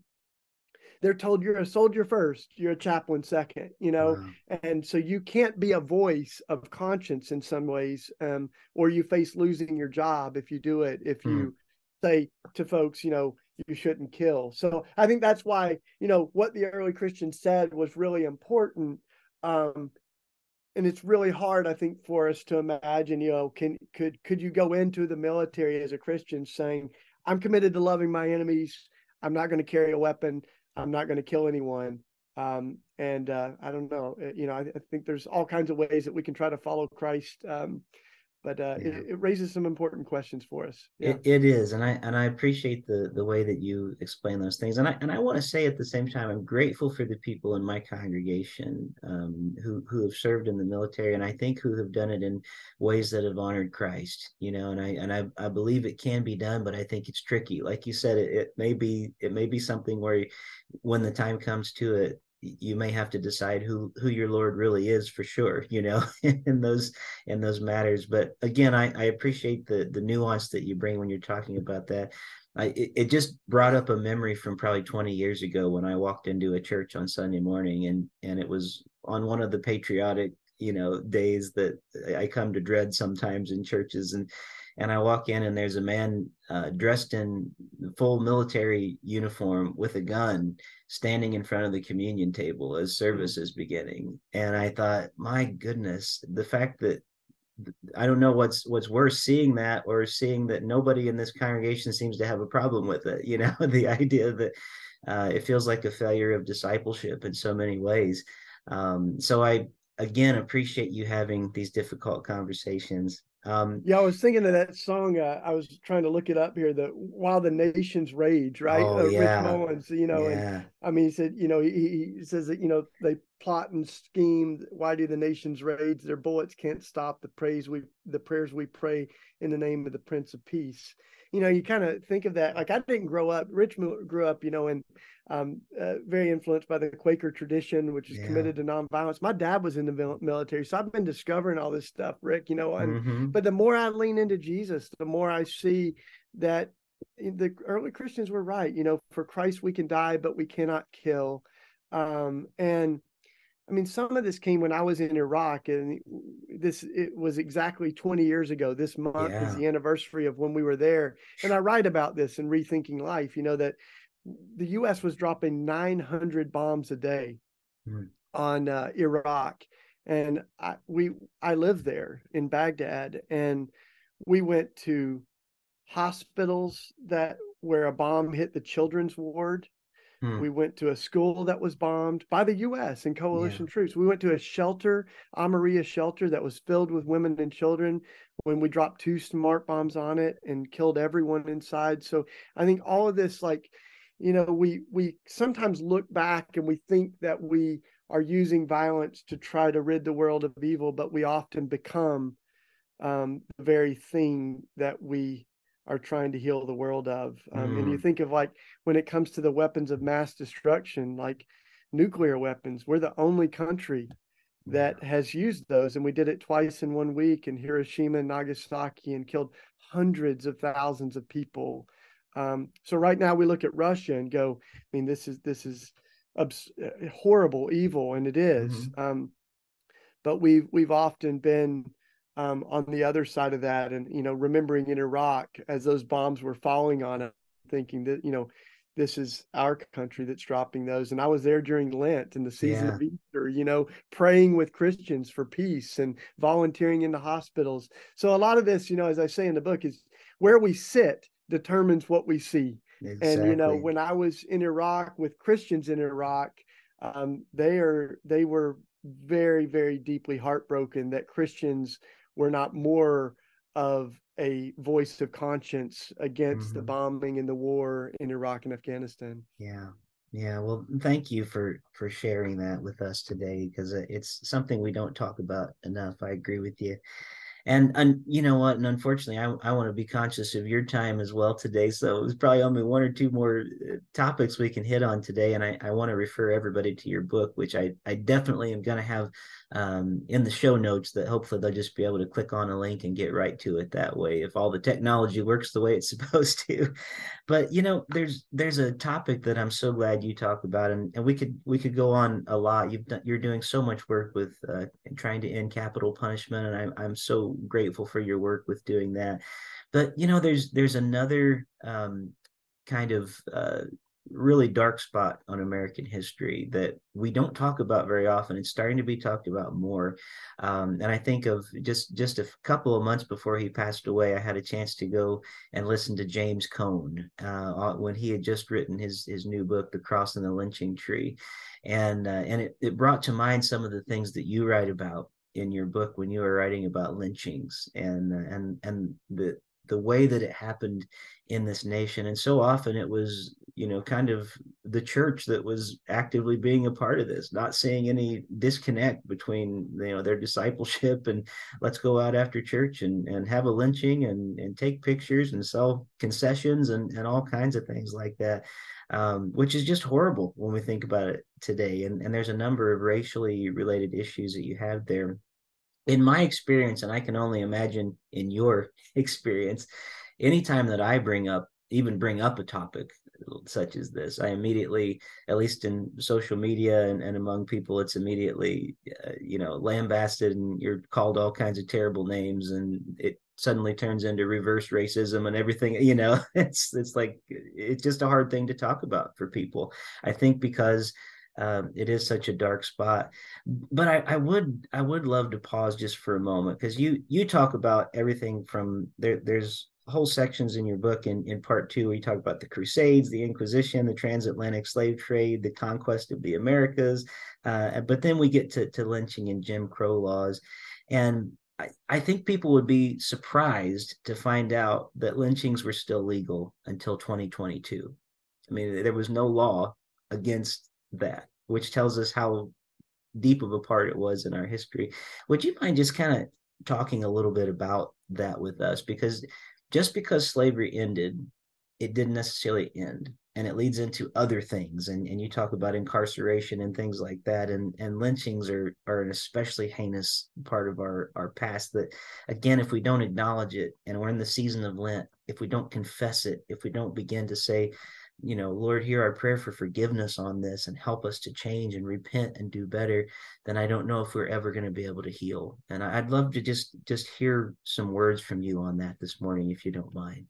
they're told you're a soldier first, you're a chaplain second, you know, wow. and so you can't be a voice of conscience in some ways, um, or you face losing your job if you do it. If you mm. say to folks, you know, you shouldn't kill. So I think that's why, you know, what the early Christians said was really important. Um, and it's really hard, I think, for us to imagine, you know, can could could you go into the military as a Christian saying, I'm committed to loving my enemies. I'm not going to carry a weapon. I'm not going to kill anyone. Um, and uh, I don't know, uh, you know, I, I, think there's all kinds of ways that we can try to follow Christ. Um, but uh, yeah. it, it, raises some important questions for us. Yeah. It, it is, and I and I appreciate the the way that you explain those things. And I and I want to say at the same time, I'm grateful for the people in my congregation um, who who have served in the military, and I think who have done it in ways that have honored Christ. You know, and I and I I believe it can be done, but I think it's tricky. Like you said, it, it may be it may be something where when the time comes to it, you may have to decide who who your lord really is for sure you know *laughs* in those in those matters. But again i i appreciate the the nuance that you bring when you're talking about that. I, it, it just brought up a memory from probably 20 years ago when I walked into a church on Sunday morning and and it was on one of the patriotic you know days that I come to dread sometimes in churches. And and I walk in and there's a man uh, dressed in full military uniform with a gun standing in front of the communion table as service is beginning. And I thought, my goodness, the fact that I don't know what's what's worse, seeing that or seeing that nobody in this congregation seems to have a problem with it. *laughs* You know, the idea that uh, it feels like a failure of discipleship in so many ways. Um, so I again appreciate you having these difficult conversations um, yeah, I was thinking of that song. Uh, I was trying to look it up here. The "While the Nations Rage," right? Oh, uh, yeah. Rich Mullins, you know, yeah. and I mean, he said, you know, he, he says that you know they plot and scheme. Why do the nations rage? Their bullets can't stop the praise we, the prayers we pray in the name of the Prince of Peace you know, you kind of think of that. Like I didn't grow up. Rich grew up, you know, and um, uh, very influenced by the Quaker tradition, which is yeah. committed to nonviolence. My dad was in the military, so I've been discovering all this stuff, Rick. You know, and mm-hmm. but the more I lean into Jesus, the more I see that the early Christians were right. You know, for Christ we can die, but we cannot kill. Um, and I mean, some of this came when I was in Iraq, and this it was exactly 20 years ago. This month yeah. is the anniversary of when we were there, and I write about this in Rethinking Life. You know that the U.S. was dropping 900 bombs a day mm. on uh, Iraq, and I, we I lived there in Baghdad, and we went to hospitals that where a bomb hit the children's ward Hmm. We went to a school that was bombed by the U.S. and coalition yeah. troops. We went to a shelter, Amaria shelter, that was filled with women and children when we dropped two smart bombs on it and killed everyone inside. So I think all of this, like, you know, we we sometimes look back and we think that we are using violence to try to rid the world of evil, but we often become um, the very thing that we are trying to heal the world of. Um, mm. And you mm. think of like when it comes to the weapons of mass destruction, like nuclear weapons, we're the only country that has used those. And we did it twice in one week in Hiroshima and Nagasaki and killed hundreds of thousands of people. Um, so right now we look at Russia and go, I mean, this is this is abs- uh, horrible, evil, and it is. Mm-hmm. Um, but we've we've often been um, on the other side of that, and you know, remembering in Iraq as those bombs were falling on it, thinking that you know, this is our country that's dropping those. And I was there during Lent and the season yeah. of Easter, you know, praying with Christians for peace and volunteering in the hospitals. So a lot of this, you know, as I say in the book, is where we sit determines what we see. Exactly. And you know, when I was in Iraq with Christians in Iraq, um, they are they were very very deeply heartbroken that Christians we're not more of a voice of conscience against mm-hmm. the bombing and the war in Iraq and Afghanistan. Yeah. Yeah, well, thank you for for sharing that with us today because it's something we don't talk about enough. I agree with you. And and you know what? And unfortunately i, I want to be conscious of your time as well today. So there's probably only one or two more uh, topics we can hit on today and i, I want to refer everybody to your book which i i definitely am going to have um, in the show notes that hopefully they'll just be able to click on a link and get right to it that way if all the technology works the way it's *laughs* supposed to. But you know there's there's a topic that i'm so glad you talk about and, and we could we could go on a lot. You've done you're doing so much work with uh, trying to end capital punishment and I'm, I'm so grateful for your work with doing that but you know there's there's another um, kind of uh, really dark spot on American history that we don't talk about very often. It's starting to be talked about more. Um, and I think of just just a couple of months before he passed away, I had a chance to go and listen to James Cone uh, when he had just written his his new book, The Cross and the Lynching Tree, and uh, and it, it brought to mind some of the things that you write about in your book when you were writing about lynchings and and and the the way that it happened in this nation. And so often it was you know kind of the church that was actively being a part of this not seeing any disconnect between you know their discipleship and let's go out after church and and have a lynching and and take pictures and sell concessions and and all kinds of things like that um, which is just horrible when we think about it today. And and there's a number of racially related issues that you have there in my experience, and I can only imagine in your *laughs* experience, anytime that I bring up, even bring up a topic such as this, I immediately, at least in social media and, and among people, it's immediately, uh, you know, lambasted and you're called all kinds of terrible names and it suddenly turns into reverse racism and everything you know? *laughs* It's it's like it's just a hard thing to talk about for people. I think because um, it is such a dark spot. But I, I would I would love to pause just for a moment because you you talk about everything from there. There's whole sections in your book in, in part two where you talk about the crusades the inquisition the transatlantic slave trade the conquest of the americas uh, but then we get to, to lynching and jim crow laws and I, I think people would be surprised to find out that lynchings were still legal until 2022 i mean there was no law against that, which tells us how deep of a part it was in our history. Would you mind just kind of talking a little bit about that with us? Because just because slavery ended, it didn't necessarily end. And it leads into other things. And, and you talk about incarceration and things like that. And, and lynchings are, are an especially heinous part of our, our past that, again, if we don't acknowledge it and we're in the season of Lent, if we don't confess it, if we don't begin to say, you know, Lord, hear our prayer for forgiveness on this and help us to change and repent and do better, then I don't know if we're ever going to be able to heal. And I'd love to just just hear some words from you on that this morning, if you don't mind.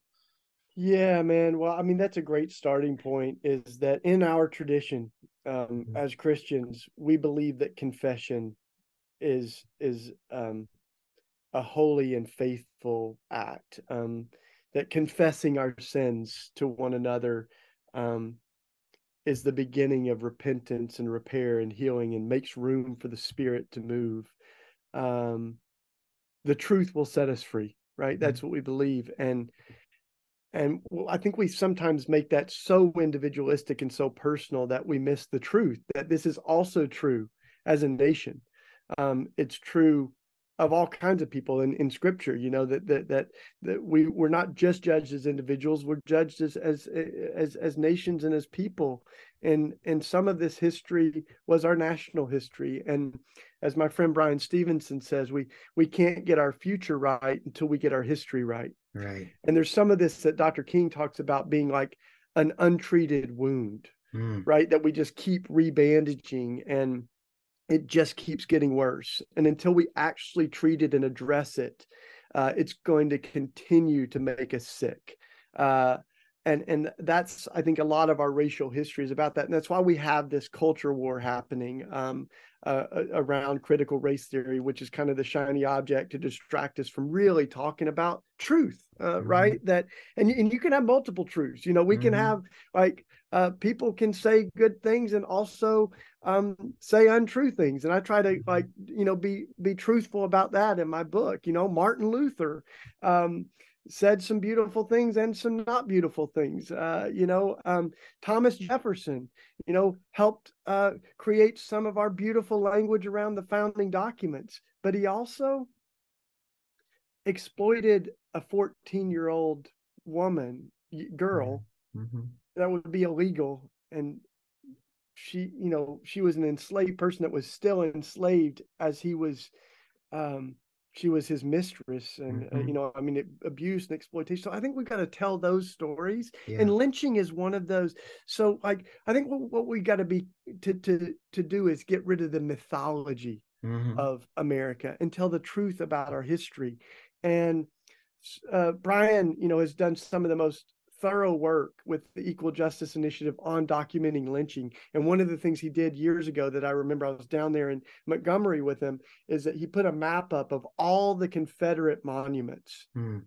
Yeah, man. Well, I mean, that's a great starting point. Is that in our tradition um, mm-hmm. as Christians, we believe that confession is is um, a holy and faithful act. Um, that confessing our sins to one another um, is the beginning of repentance and repair and healing and makes room for the spirit to move. Um, the truth will set us free, right? Mm-hmm. That's what we believe. And and well, I think we sometimes make that so individualistic and so personal that we miss the truth that this is also true as a nation. Um, it's true of all kinds of people in, in scripture you know that that that that we we're not just judged as individuals we're judged as as as as nations and as people. And and some of this history was our national history. And as my friend Bryan Stevenson says we we can't get our future right until we get our history right. Right. And there's some of this that Dr. King talks about being like an untreated wound mm. right? That we just keep rebandaging. And it just keeps getting worse. And until we actually treat it and address it, uh, it's going to continue to make us sick. Uh, and and that's I think a lot of our racial history is about that, and that's why we have this culture war happening um, uh, around critical race theory, which is kind of the shiny object to distract us from really talking about truth, uh, mm-hmm. right? That and and you can have multiple truths. You know, we mm-hmm. can have like uh, people can say good things and also um, say untrue things. And i try to like you know be be truthful about that in my book. You know martin luther um, said some beautiful things and some not beautiful things. Uh, you know um, thomas jefferson you know helped uh, create some of our beautiful language around the founding documents. But he also exploited a 14 year old woman girl mm-hmm. that would be illegal and she you know she was an enslaved person that was still enslaved as he was um she was his mistress and mm-hmm. uh, you know i mean it, abuse and exploitation so i think we've got to tell those stories yeah. and lynching is one of those so like i think what, what we got to be to to to do is get rid of the mythology mm-hmm. of america and tell the truth about our history and uh, bryan you know has done some of the most thorough work with the Equal Justice Initiative on documenting lynching. And one of the things he did years ago that I remember I was down there in Montgomery with him is that he put a map up of all the Confederate monuments mm.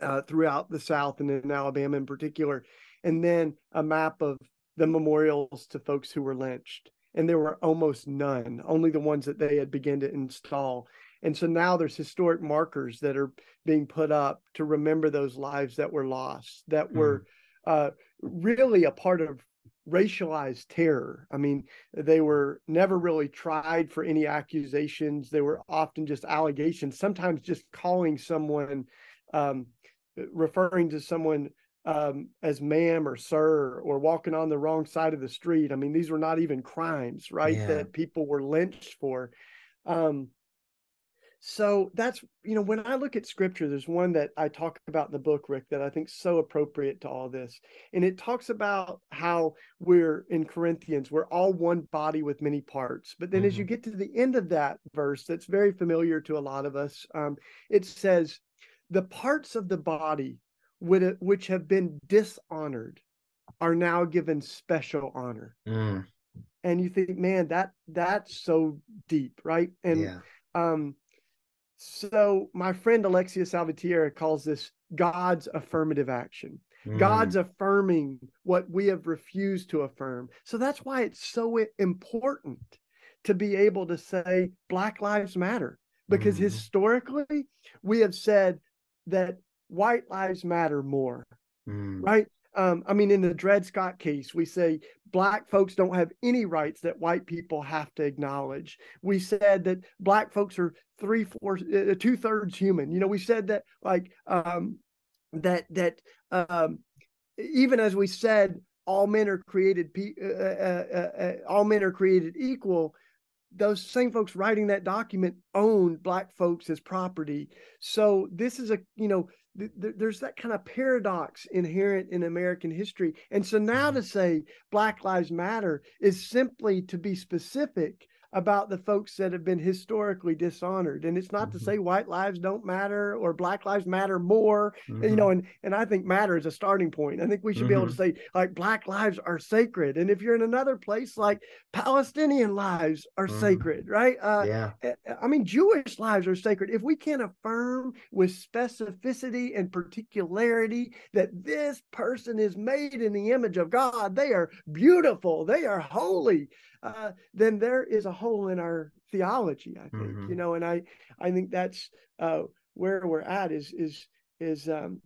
uh, throughout the South and in Alabama in particular, and then a map of the memorials to folks who were lynched. And there were almost none, only the ones that they had begun to install. And so now there's historic markers that are being put up to remember those lives that were lost, that mm. were uh, really a part of racialized terror. I mean, they were never really tried for any accusations. They were often just allegations, sometimes just calling someone, um, referring to someone um, as ma'am or sir or walking on the wrong side of the street. I mean, these were not even crimes, right? Yeah. That people were lynched for. Um, so that's you know when i look at scripture there's one that i talk about in the book rick that i think so appropriate to all this and it talks about how we're in corinthians we're all one body with many parts but then mm-hmm. as you mm-hmm. get to the end of that verse that's very familiar to a lot of us um, it says the parts of the body which have been dishonored are now given special honor mm. and you think man that that's so deep right and yeah. um so my friend Alexia Salvatierra calls this God's affirmative action. Mm. God's affirming what we have refused to affirm. So that's why it's so important to be able to say Black Lives Matter, because mm. historically we have said that white lives matter more, mm. right? Um, I mean, in the Dred Scott case, we say black folks don't have any rights that white people have to acknowledge. We said that black folks are three fourths, uh, uh two thirds human. You know, we said that like um, that that um, even as we said, all men are created, uh uh, uh, uh, all men are created equal. Those same folks writing that document owned black folks as property. So this is a you know th- there's that kind of paradox inherent in American history. And so now mm-hmm. to say Black Lives Matter is simply to be specific about the folks that have been historically dishonored and it's not mm-hmm. to say white lives don't matter or black lives matter more mm-hmm. you know and and i think matter is a starting point i think we should mm-hmm. be able to mm-hmm. say like black lives are sacred and if you're in another place like palestinian lives are mm-hmm. sacred right uh, yeah eh, eh, i mean jewish lives are sacred if we can affirm with specificity and particularity that this person is made in the image of god they are beautiful they are holy uh, then there is a hole in our theology. I think mm-hmm. you know, and I I think that's uh, where we're at is is is um,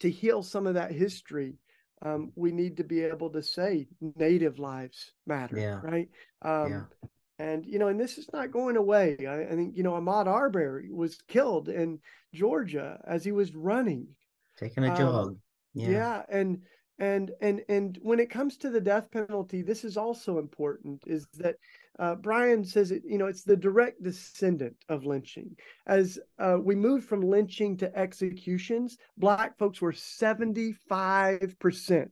to heal some of that history. Um, we need to be able to say native lives matter, yeah. right? Um, yeah. And you know, and this is not going away. I, I think you know Ahmaud Arbery was killed in Georgia as he was running, taking a jog. Um, yeah. yeah, and and and and when it comes to the death penalty this is also important is that uh, bryan says it you know it's the direct descendant of lynching as uh, we moved from lynching to executions black folks were 75%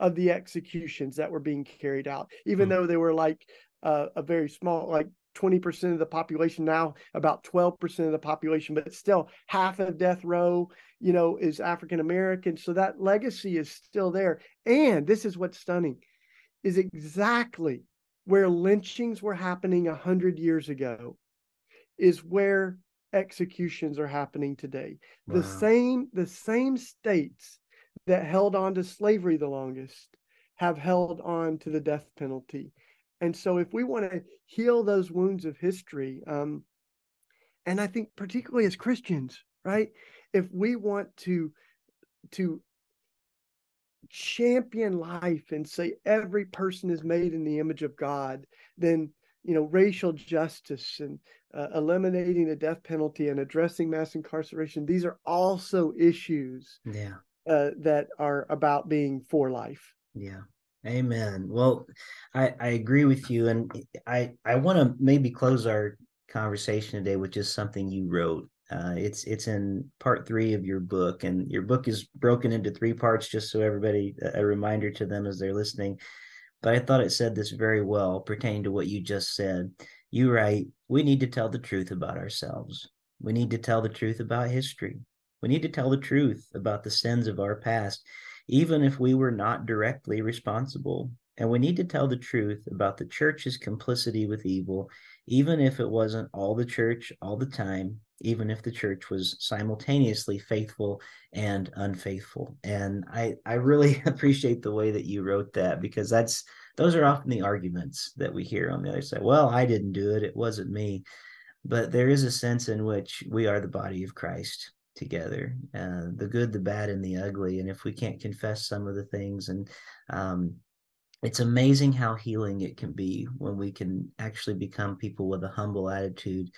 of the executions that were being carried out even mm-hmm. though they were like uh, a very small like 20% of the population now about 12% of the population but still half of death row you know is african american. So that legacy is still there. And this is what's stunning is exactly where lynchings were happening 100 years ago is where executions are happening today. Wow. the same the same states that held on to slavery the longest have held on to the death penalty and so, if we want to heal those wounds of history, um, and I think particularly as Christians, right? If we want to to champion life and say every person is made in the image of God, then you know racial justice and uh, eliminating the death penalty and addressing mass incarceration these are also issues yeah uh, that are about being for life yeah amen well i i agree with you and i i want to maybe close our conversation today with just something you wrote uh, it's it's in part three of your book, and your book is broken into three parts, just so everybody a reminder to them as they're listening but I thought it said this very well pertaining to what you just said. You write, we need to tell the truth about ourselves. We need to tell the truth about history. We need to tell the truth about the sins of our past, even if we were not directly responsible. And we need to tell the truth about the church's complicity with evil, even if it wasn't all the church all the time, even if the church was simultaneously faithful and unfaithful. And I, I really *laughs* appreciate the way that you wrote that because that's those are often the arguments that we hear on the other side. Well, I didn't do it, it wasn't me. But there is a sense in which we are the body of Christ together uh, the good the bad and the ugly and if we can't confess some of the things and um, it's amazing how healing it can be when we can actually become people with a humble attitude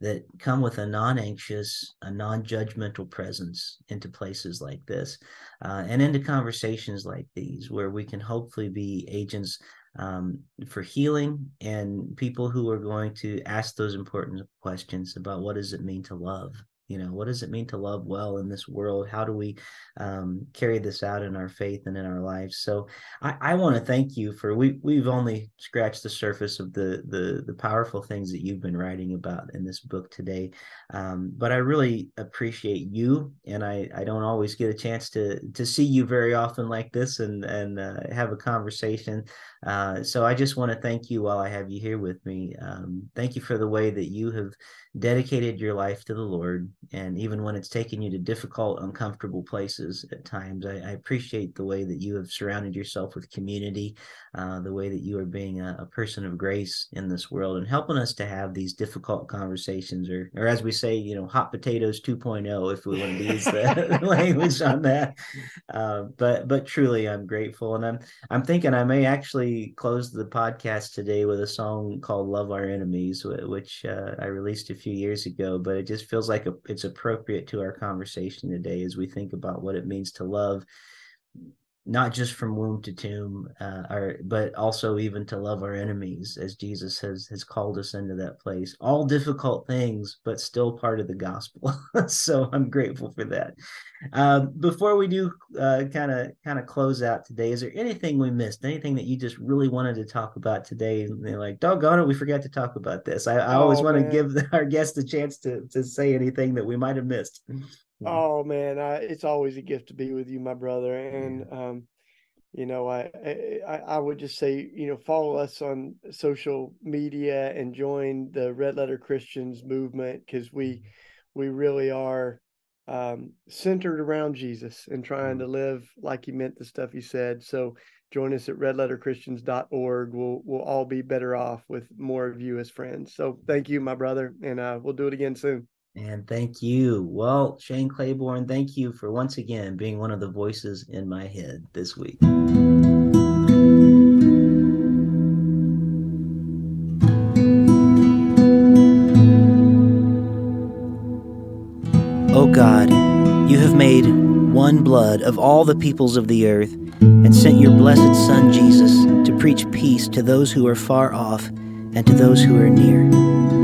that come with a non-anxious a non-judgmental presence into places like this uh, and into conversations like these where we can hopefully be agents um, for healing and people who are going to ask those important questions about what does it mean to love you know what does it mean to love well in this world how do we um, carry this out in our faith and in our lives so i, I want to thank you for we we've only scratched the surface of the the the powerful things that you've been writing about in this book today um, but i really appreciate you and i i don't always get a chance to to see you very often like this and and uh, have a conversation uh, so i just want to thank you while i have you here with me um, thank you for the way that you have dedicated your life to the Lord. And even when it's taken you to difficult, uncomfortable places at times, I, I appreciate the way that you have surrounded yourself with community, uh, the way that you are being a, a, person of grace in this world and helping us to have these difficult conversations, or, or as we say, you know, hot potatoes 2.0, if we want to *laughs* use the *laughs* language on that. Uh, but but truly, I'm grateful, and I'm I'm thinking I may actually close the podcast today with a song called "Love Our Enemies," which uh, I released a few years ago, but it just feels like a, it's appropriate to our conversation today as we think about what it means to love not just from womb to tomb, uh, or, but also even to love our enemies, as Jesus has has called us into that place. All difficult things, but still part of the gospel. *laughs* so I'm grateful for that. Uh, before we do kind of kind of close out today, is there anything we missed? Anything that you just really wanted to talk about today? And they're like, doggone it, we forgot to talk about this. I, I always oh, want to give *laughs* our guests a chance to to say anything that we might have missed. Oh man, I, it's always a gift to be with you, my brother. And um, you know, I, I I would just say, you know, follow us on social media and join the Red Letter Christians movement because we mm-hmm. we really are um, centered around Jesus and trying to mm-hmm. live like he meant the stuff he said. So join us at redletterchristians.org. We'll we'll all be better off with more of you as friends. So thank you, my brother, and uh, we'll do it again soon. And thank you. Well, Shane Claiborne, thank you for once again being one of the voices in my head this week. O God, you have made one blood of all the peoples of the earth and sent your blessed Son Jesus to preach peace to those who are far off and to those who are near.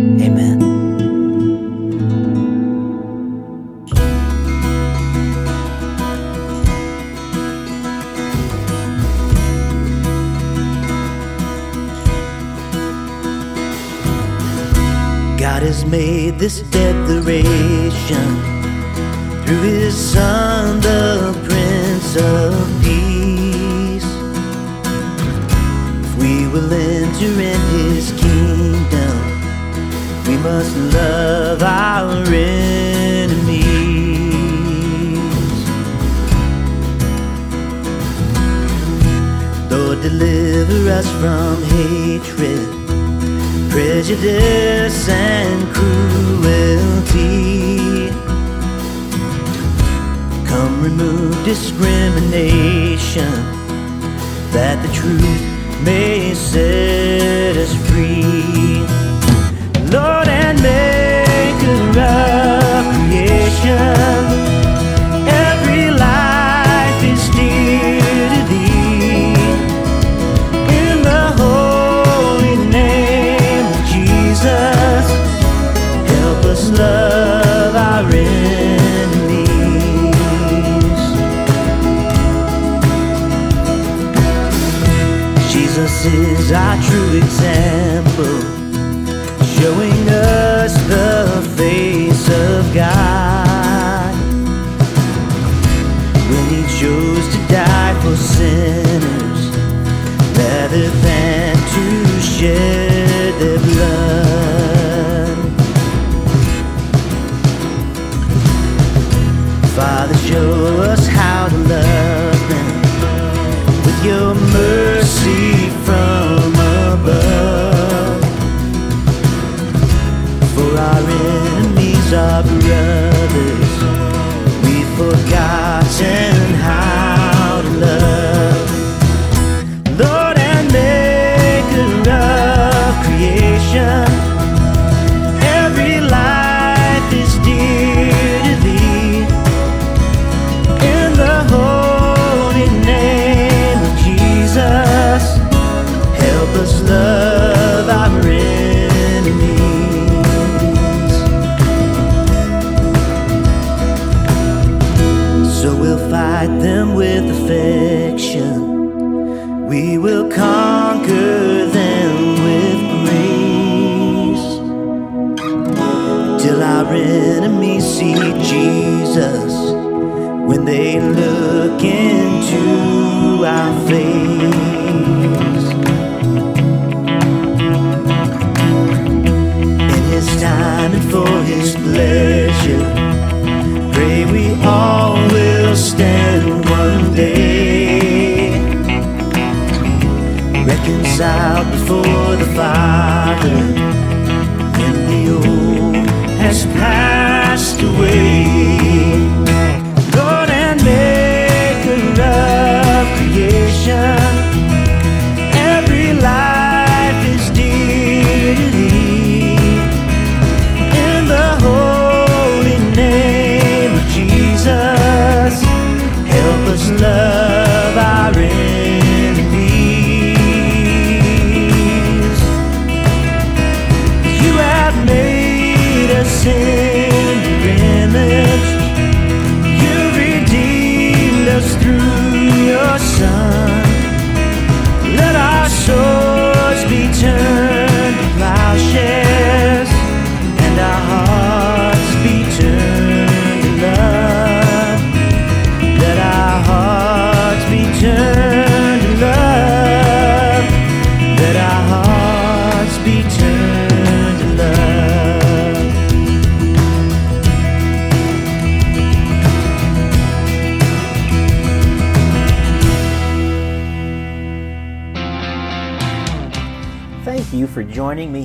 Made this declaration through His Son, the Prince of Peace. If we will enter in His kingdom, we must love our enemies. Lord, deliver us from hatred prejudice and cruelty. Come remove discrimination, that the truth may set us free. Lord and Maker of creation, Jesus is our true example,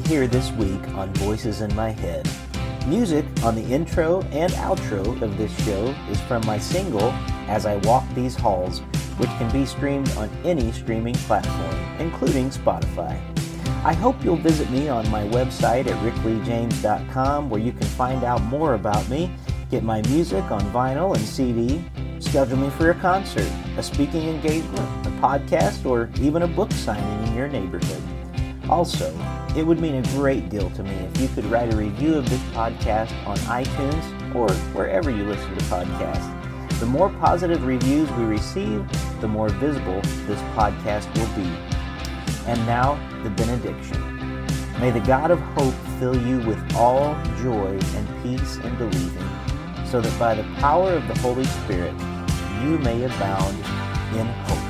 here this week on Voices in My Head. Music on the intro and outro of this show is from my single, As I Walk These Halls, which can be streamed on any streaming platform, including Spotify. I hope you'll visit me on my website at rickleejames.com where you can find out more about me, get my music on vinyl and CD, schedule me for a concert, a speaking engagement, a podcast, or even a book signing in your neighborhood. Also, it would mean a great deal to me if you could write a review of this podcast on iTunes or wherever you listen to podcasts. The more positive reviews we receive, the more visible this podcast will be. And now, the benediction. May the God of hope fill you with all joy and peace in believing, so that by the power of the Holy Spirit you may abound in hope.